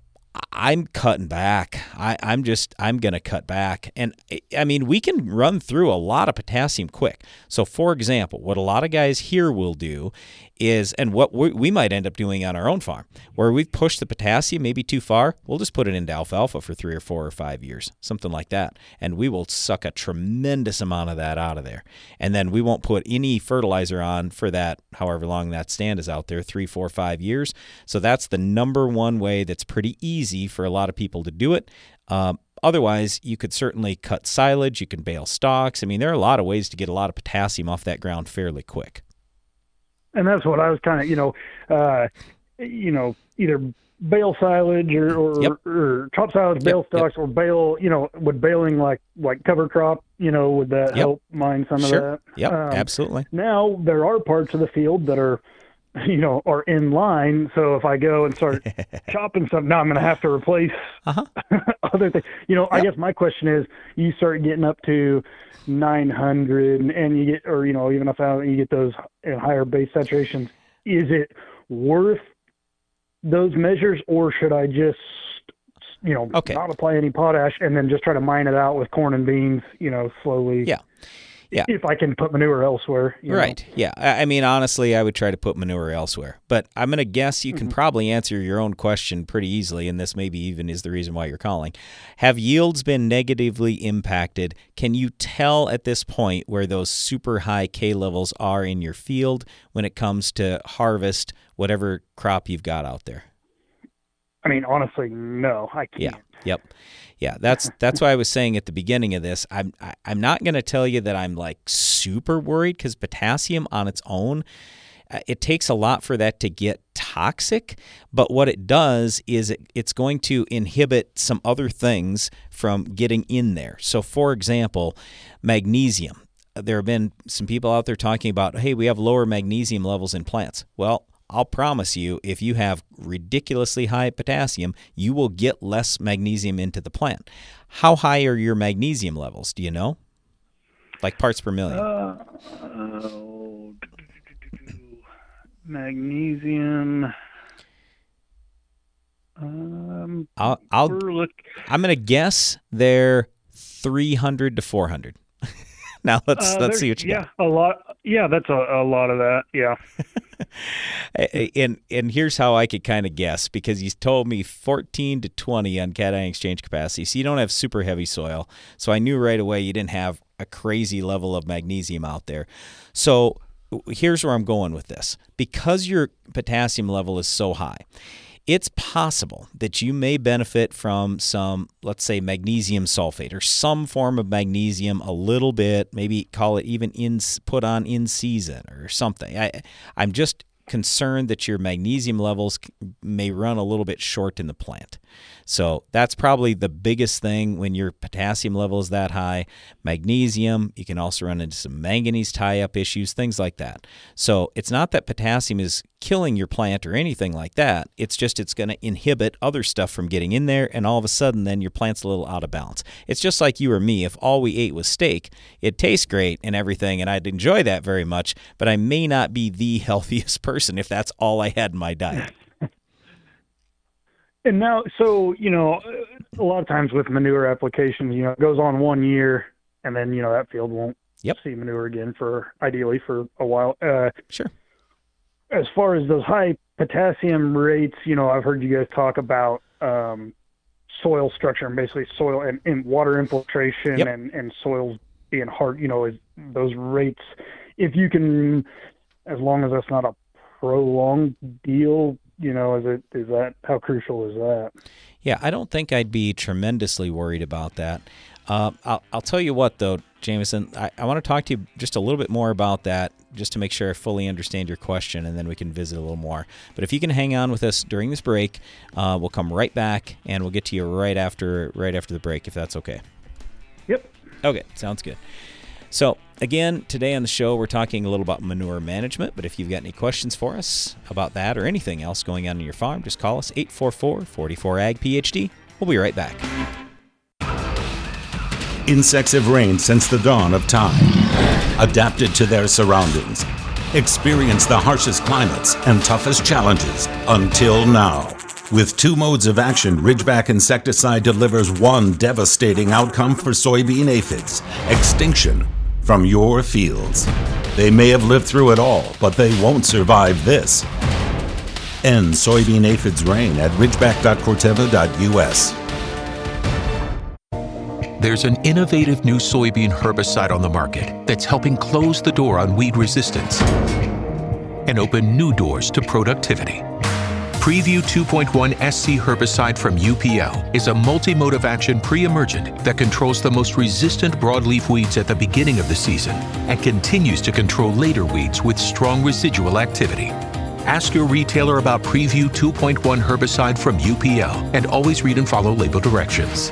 I'm cutting back. I, I'm just I'm gonna cut back, and I mean we can run through a lot of potassium quick. So, for example, what a lot of guys here will do is, and what we, we might end up doing on our own farm, where we've pushed the potassium maybe too far, we'll just put it into alfalfa for three or four or five years, something like that, and we will suck a tremendous amount of that out of there, and then we won't put any fertilizer on for that, however long that stand is out there, three, four, five years. So that's the number one way that's pretty easy for a lot of people to do it. Um, otherwise, you could certainly cut silage, you can bale stalks. I mean, there are a lot of ways to get a lot of potassium off that ground fairly quick and that's what I was kind of, you know, uh, you know, either bale silage or or, yep. or top silage, bale yep. stalks, yep. or bale, you know, with baling like like cover crop, you know, would that help mine some sure. of that? Yep, um, absolutely. Now there are parts of the field that are you know, are in line. So if I go and start chopping something, now I'm going to have to replace uh-huh. other things. You know, yep. I guess my question is, you start getting up to 900, and, and you get, or you know, even if I, you get those higher base saturations, is it worth those measures, or should I just you know, okay. not apply any potash and then just try to mine it out with corn and beans, you know, slowly. Yeah yeah. if I can put manure elsewhere. right. Know. Yeah. I mean, honestly, I would try to put manure elsewhere. But I'm going to guess you can mm-hmm. probably answer your own question pretty easily, and this maybe even is the reason why you're calling. Have yields been negatively impacted? Can you tell at this point where those super high K levels are in your field when it comes to harvest whatever crop you've got out there? I mean, honestly, no, I can't. Yeah. Yep. Yeah, that's that's why I was saying at the beginning of this. I'm I, am i am not going to tell you that I'm like super worried because potassium on its own, uh, it takes a lot for that to get toxic. But what it does is it, it's going to inhibit some other things from getting in there. So, for example, magnesium. There have been some people out there talking about, hey, we have lower magnesium levels in plants. Well, I'll promise you, if you have ridiculously high potassium, you will get less magnesium into the plant. How high are your magnesium levels? Do you know? Like parts per million. Uh, uh, magnesium. Um, I'll, I'll I'm going to guess they're 300 to 400. now let's uh, let's see what you yeah, got. Yeah, a lot. Yeah, that's a, a lot of that. Yeah. and and here's how I could kind of guess because he's told me 14 to 20 on cation exchange capacity. So you don't have super heavy soil. So I knew right away you didn't have a crazy level of magnesium out there. So here's where I'm going with this. Because your potassium level is so high, it's possible that you may benefit from some, let's say, magnesium sulfate or some form of magnesium a little bit, maybe call it even in put on in season or something. I, I'm just concerned that your magnesium levels may run a little bit short in the plant. So that's probably the biggest thing when your potassium level is that high. Magnesium, you can also run into some manganese tie up issues, things like that. So it's not that potassium is killing your plant or anything like that. It's just it's going to inhibit other stuff from getting in there, and all of a sudden, then your plant's a little out of balance. It's just like you or me. If all we ate was steak, it tastes great and everything, and I'd enjoy that very much, but I may not be the healthiest person if that's all I had in my diet. And now, so you know, a lot of times with manure application, you know, it goes on one year, and then you know that field won't yep. see manure again for ideally for a while. Uh, sure. As far as those high potassium rates, you know, I've heard you guys talk about um, soil structure and basically soil and, and water infiltration Yep. and and soils being hard. You know, is those rates. If you can, as long as that's not a prolonged deal, you know, is it is that how crucial is that? Yeah, I don't think I'd be tremendously worried about that. Uh, I'll, I'll tell you what, though, Jameson, I, I want to talk to you just a little bit more about that, just to make sure I fully understand your question, and then we can visit a little more. But if you can hang on with us during this break, uh, we'll come right back, and we'll get to you right after right after the break, if that's okay. Yep. Okay, sounds good. So, again, today on the show, we're talking a little about manure management. But if you've got any questions for us about that or anything else going on in your farm, just call us 844 44 AG PhD. We'll be right back. Insects have reigned since the dawn of time, adapted to their surroundings, experienced the harshest climates and toughest challenges until now. With two modes of action, Ridgeback insecticide delivers one devastating outcome for soybean aphids extinction from your fields. They may have lived through it all, but they won't survive this. End soybean aphids reign at ridgeback.corteva.us. There's an innovative new soybean herbicide on the market that's helping close the door on weed resistance and open new doors to productivity. Preview 2.1 SC herbicide from UPL is a multi-mode of action pre-emergent that controls the most resistant broadleaf weeds at the beginning of the season and continues to control later weeds with strong residual activity. Ask your retailer about Preview 2.1 herbicide from UPL and always read and follow label directions.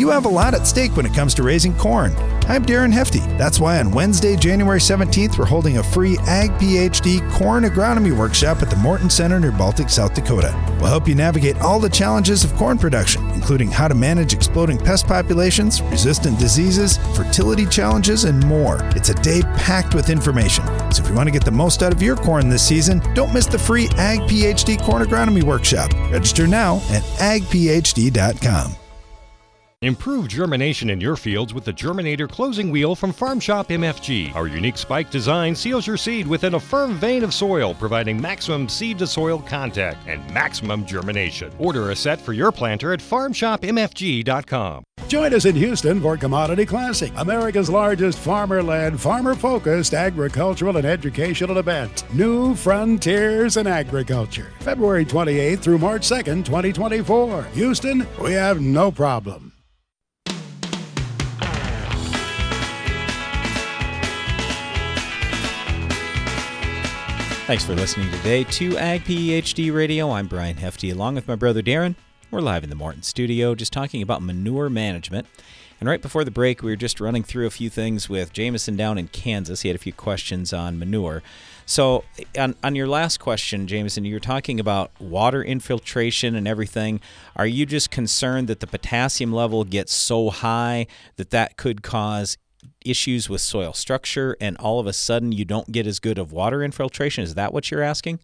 You have a lot at stake when it comes to raising corn. I'm Darren Hefty. That's why on Wednesday, January 17th, we're holding a free Ag PhD corn agronomy workshop at the Morton Center near Baltic, South Dakota. We'll help you navigate all the challenges of corn production, including how to manage exploding pest populations, resistant diseases, fertility challenges, and more. It's a day packed with information. So if you want to get the most out of your corn this season, don't miss the free Ag PhD corn agronomy workshop. Register now at agphd.com. Improve germination in your fields with the Germinator closing wheel from Farm Shop MFG. Our unique spike design seals your seed within a firm vein of soil, providing maximum seed to soil contact and maximum germination. Order a set for your planter at farmshopmfg.com. Join us in Houston for Commodity Classic, America's largest farmer led, farmer focused agricultural and educational event. New Frontiers in Agriculture. February 28th through March 2nd, 2024. Houston, we have no problem. Thanks for listening today to Ag PhD Radio. I'm Brian Hefty along with my brother Darren. We're live in the Morton studio just talking about manure management. And right before the break, we were just running through a few things with Jameson down in Kansas. He had a few questions on manure. So, on, on your last question, Jameson, you were talking about water infiltration and everything. Are you just concerned that the potassium level gets so high that that could cause issues with soil structure and all of a sudden you don't get as good of water infiltration? Is that what you're asking?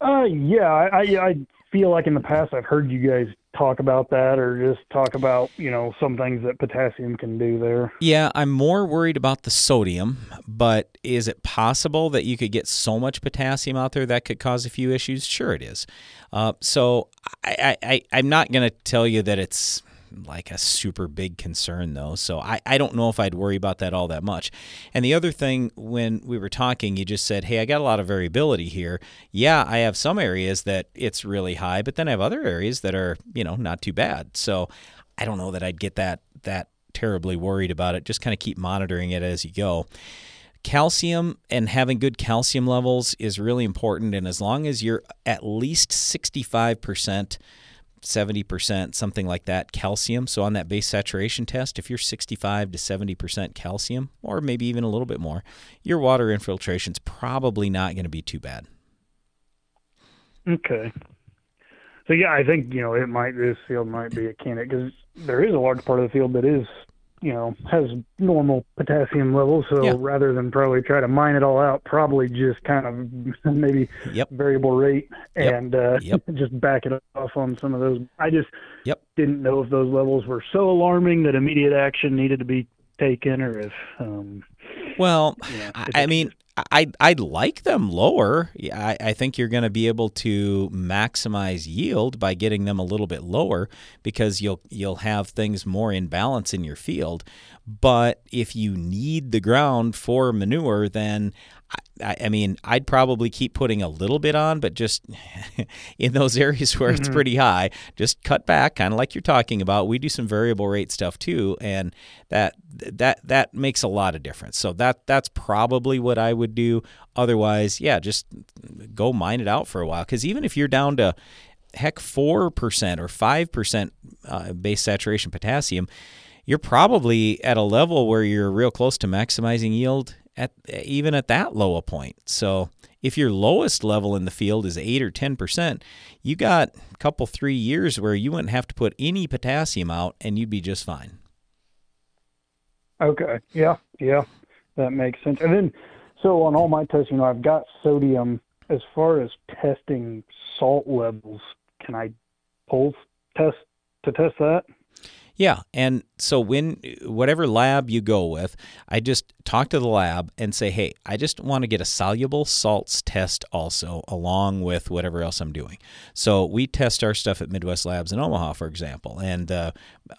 Uh, yeah, I, I, I feel like in the past I've heard you guys talk about that or just talk about, you know, some things that potassium can do there. Yeah, I'm more worried about the sodium, but is it possible that you could get so much potassium out there that could cause a few issues? Sure, it is. Uh, so I, I, I'm not going to tell you that it's like a super big concern though. So I, I don't know if I'd worry about that all that much. And the other thing when we were talking, you just said, Hey, I got a lot of variability here. Yeah, I have some areas that it's really high, but then I have other areas that are, you know, not too bad. So I don't know that I'd get that that terribly worried about it. Just kind of keep monitoring it as you go. Calcium and having good calcium levels is really important. And as long as you're at least 65% 70%, something like that, calcium. So on that base saturation test, if you're 65 to 70% calcium, or maybe even a little bit more, your water infiltration's probably not going to be too bad. Okay. So yeah, I think you know it might this field might be a candidate because there is a large part of the field that is you know has normal potassium levels. So Yeah. rather than probably try to mine it all out, probably just kind of maybe Yep. variable rate Yep. and uh, Yep. just back it off on some of those. I just didn't know if those levels were so alarming that immediate action needed to be taken, or if um, Well, Yeah, I, it's I mean, I'd, I'd like them lower. I, I think you're going to be able to maximize yield by getting them a little bit lower because you'll you'll have things more in balance in your field. But if you need the ground for manure, then I, I mean, I'd probably keep putting a little bit on, but just in those areas where it's Mhm. pretty high, just cut back, kind of like you're talking about. We do some variable rate stuff too, and that that that makes a lot of difference. So that that's probably what I would do. Otherwise, yeah, just go mine it out for a while. Because even if you're down to heck four percent or five percent uh, base saturation potassium, you're probably at a level where you're real close to maximizing yield at even at that low a point. So if your lowest level in the field is eight or ten percent, you got a couple three years where you wouldn't have to put any potassium out and you'd be just fine. Okay. Yeah. Yeah. That makes sense. And then, so on all my tests, you know, I've got sodium. As far as testing salt levels, can I pull test to test that? Yeah, and so when whatever lab you go with, I just talk to the lab and say, "Hey, I just want to get a soluble salts test also along with whatever else I'm doing." So we test our stuff at Midwest Labs in Omaha, for example, and uh,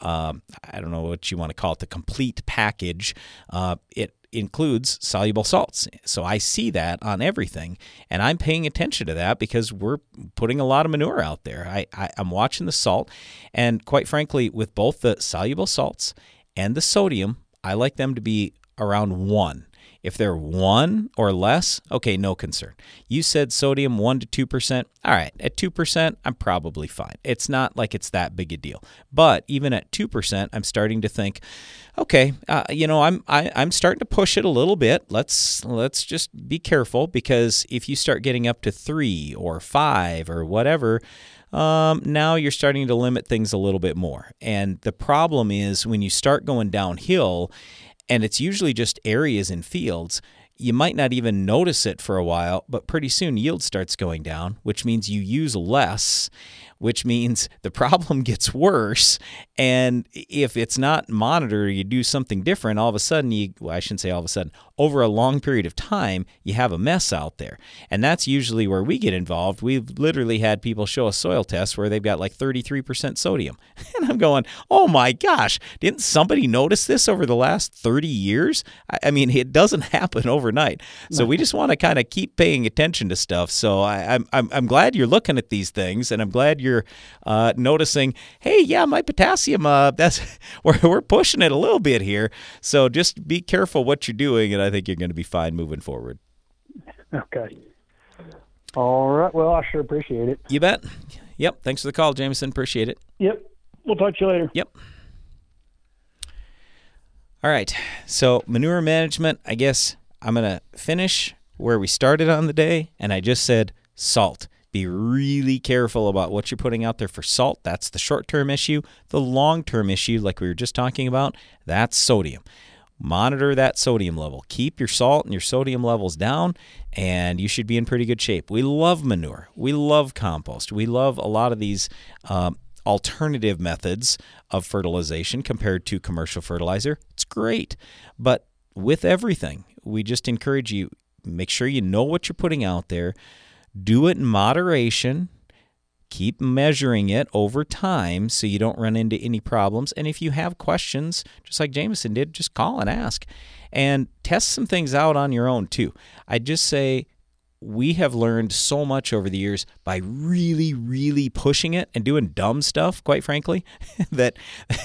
um, I don't know what you want to call it, the complete package. Uh, it includes soluble salts. So I see that on everything, and I'm paying attention to that because we're putting a lot of manure out there. I, I I'm watching the salt, and quite frankly, with both the soluble salts and the sodium, I like them to be around one. If they're one or less, okay, no concern. You said sodium one to two percent. All right, at two percent, I'm probably fine. It's not like it's that big a deal. But even at two percent, I'm starting to think, okay, uh, you know, I'm I, I'm starting to push it a little bit. Let's let's just be careful because if you start getting up to three or five or whatever, um, now you're starting to limit things a little bit more. And the problem is when you start going downhill, and it's usually just areas and fields. You might not even notice it for a while, but pretty soon yield starts going down, which means you use less, which means the problem gets worse. And if it's not monitored, you do something different, all of a sudden, you, well, I shouldn't say all of a sudden, over a long period of time, you have a mess out there. And that's usually where we get involved. We've literally had people show us soil tests where they've got like 33% sodium. And I'm going, oh my gosh, didn't somebody notice this over the last 30 years? I, I mean, it doesn't happen overnight. So we just want to kind of keep paying attention to stuff. So I, I'm, I'm, I'm glad you're looking at these things and I'm glad you're uh, noticing, hey, yeah, my potassium, uh, that's we're, we're pushing it a little bit here. So just be careful what you're doing. And I think you're going to be fine moving forward. Okay. All right. Well, I sure appreciate it. You bet. Yep. Thanks for the call, Jameson. Appreciate it. Yep. We'll talk to you later. Yep. All right. So, manure management, I guess I'm going to finish where we started on the day. And I just said salt. Be really careful about what you're putting out there for salt. That's the short term issue. The long term issue, like we were just talking about, that's sodium. monitor that sodium level. Keep your salt and your sodium levels down, and you should be in pretty good shape. We love manure. We love compost. We love a lot of these. Um, alternative methods of fertilization compared to commercial fertilizer. It's great. But with everything, we just encourage you make sure you know what you're putting out there. Do it in moderation. Keep measuring it over time so you don't run into any problems. And if you have questions, just like Jameson did, just call and ask. And test some things out on your own too. I just say we have learned so much over the years by really, really pushing it and doing dumb stuff, quite frankly, that,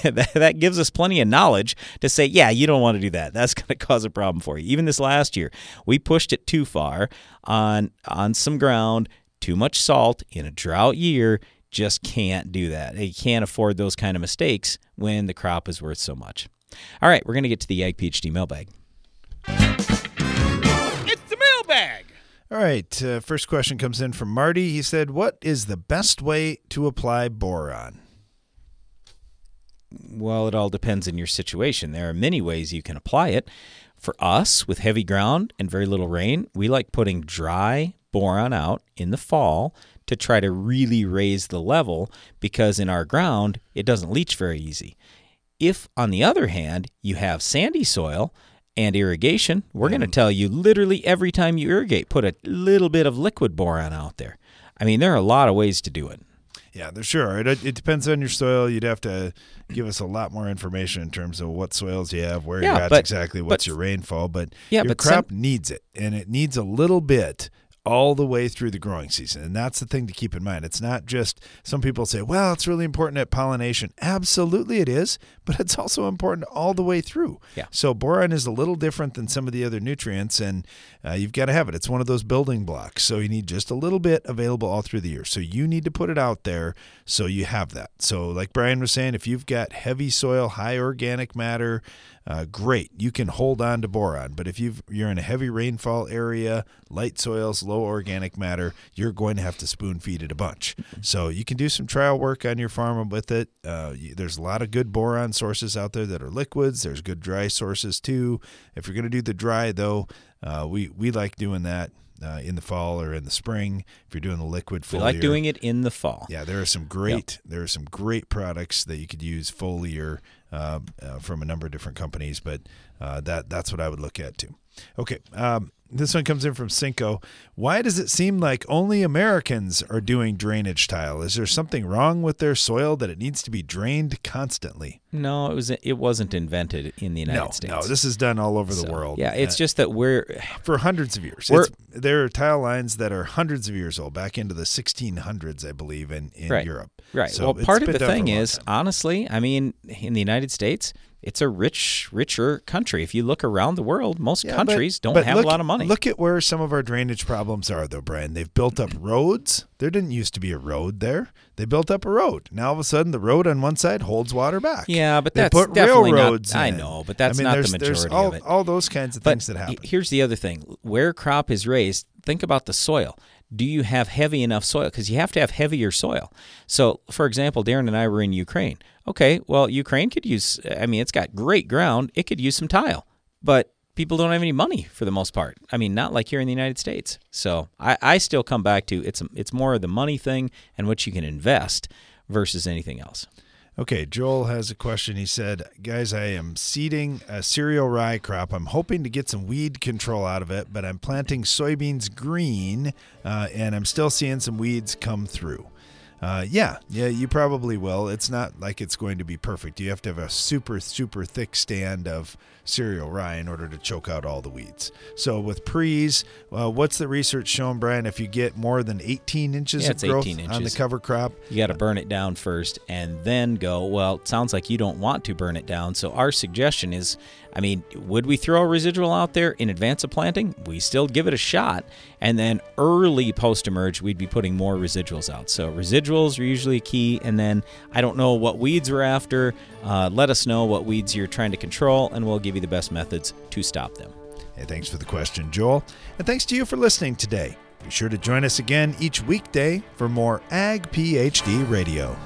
that gives us plenty of knowledge to say, yeah, you don't want to do that. That's going to cause a problem for you. Even this last year, we pushed it too far on on some ground, too much salt in a drought year. Just can't do that. You can't afford those kind of mistakes when the crop is worth so much. All right, we're going to get to the Ag PhD mailbag. It's the mailbag. All right. Uh, first question comes in from Marty. He said, What is the best way to apply boron? Well, it all depends on your situation. There are many ways you can apply it. For us, with heavy ground and very little rain, we like putting dry boron out in the fall to try to really raise the level because in our ground, it doesn't leach very easy. If, on the other hand, you have sandy soil, and irrigation, we're going to tell you literally every time you irrigate, put a little bit of liquid boron out there. I mean, there are a lot of ways to do it. Yeah, there sure. It, it depends on your soil. You'd have to give us a lot more information in terms of what soils you have, where Yeah, you're at but- exactly, what's but- your rainfall. But Yeah, your but crop some- needs it, and it needs a little bit all the way through the growing season. And that's the thing to keep in mind. It's not just some people say, well, it's really important at pollination. Absolutely it is, but it's also important all the way through. Yeah. So boron is a little different than some of the other nutrients, and uh, you've got to have it. It's one of those building blocks. So you need just a little bit available all through the year. So you need to put it out there so you have that. So, like Brian was saying, if you've got heavy soil, high organic matter, uh, great, you can hold on to boron. But if you've, you're in a heavy rainfall area, light soils, low organic matter, you're going to have to spoon feed it a bunch. So you can do some trial work on your farm with it. Uh, you- there's a lot of good boron sources out there that are liquids. There's good dry sources too. If you're going to do the dry though, uh, we we like doing that. Uh, in the fall or in the spring, if you're doing the liquid We like doing it in the fall. yeah, there are some great there are some great products that you could use foliar uh, uh, from a number of different companies, but uh, that that's what I would look at too. Okay, um, this one comes in from Cinco. Why does it seem like only Americans are doing drainage tile? Is there something wrong with their soil that it needs to be drained constantly? No, it was it wasn't invented in the United no, States. no, this is done all over the world. Yeah, it's Uh, just that we're for hundreds of years. It's- there are tile lines that are hundreds of years old, back into the 1600s, I believe, in, in right. Europe. Right. So well, part of the done for a thing is, honestly, I mean, in the United States, it's a rich, richer country. If you look around the world, most Yeah, but- countries don't but have look- a lot of money. Look at where some of our drainage problems are, though, Brian. They've built up roads. There didn't used to be a road there. They built up a road. Now all of a sudden, the road on one side holds water back. Yeah, but they that's put definitely not- railroads. I know, but that's I mean, not the majority all, of it. All those kinds of But things that happen. Here's the other thing: where crop is raised, think about the soil. Do you have heavy enough soil? Because you have to have heavier soil. So, for example, Darren and I were in Ukraine. Okay, well, Ukraine could use. I mean, it's got great ground. It could use some tile, but people don't have any money for the most part. I mean, not like here in the United States. So, I, I still come back to it's it's more of the money thing and what you can invest versus anything else. Okay, Joel has a question. He said, Guys, I am seeding a cereal rye crop. I'm hoping to get some weed control out of it, but I'm planting soybeans green uh, and I'm still seeing some weeds come through. Uh, yeah, yeah, you probably will. It's not like it's going to be perfect. You have to have a super, super thick stand of cereal rye in order to choke out all the weeds. So with pre's, uh, what's the research shown, Brian? If you get more than 18 inches Yeah, of growth 18 on the cover crop, You got to burn it down first and then go, well, it sounds like you don't want to burn it down. So, our suggestion is I mean, would we throw a residual out there in advance of planting? We still give it a shot. And then early post emerge, we'd be putting more residuals out. So, residuals are usually key. And then I don't know what weeds we're after. Uh, let us know what weeds you're trying to control, and we'll give the best methods to stop them. Hey, thanks for the question, Joel. And thanks to you for listening today. Be sure to join us again each weekday for more Ag PhD Radio.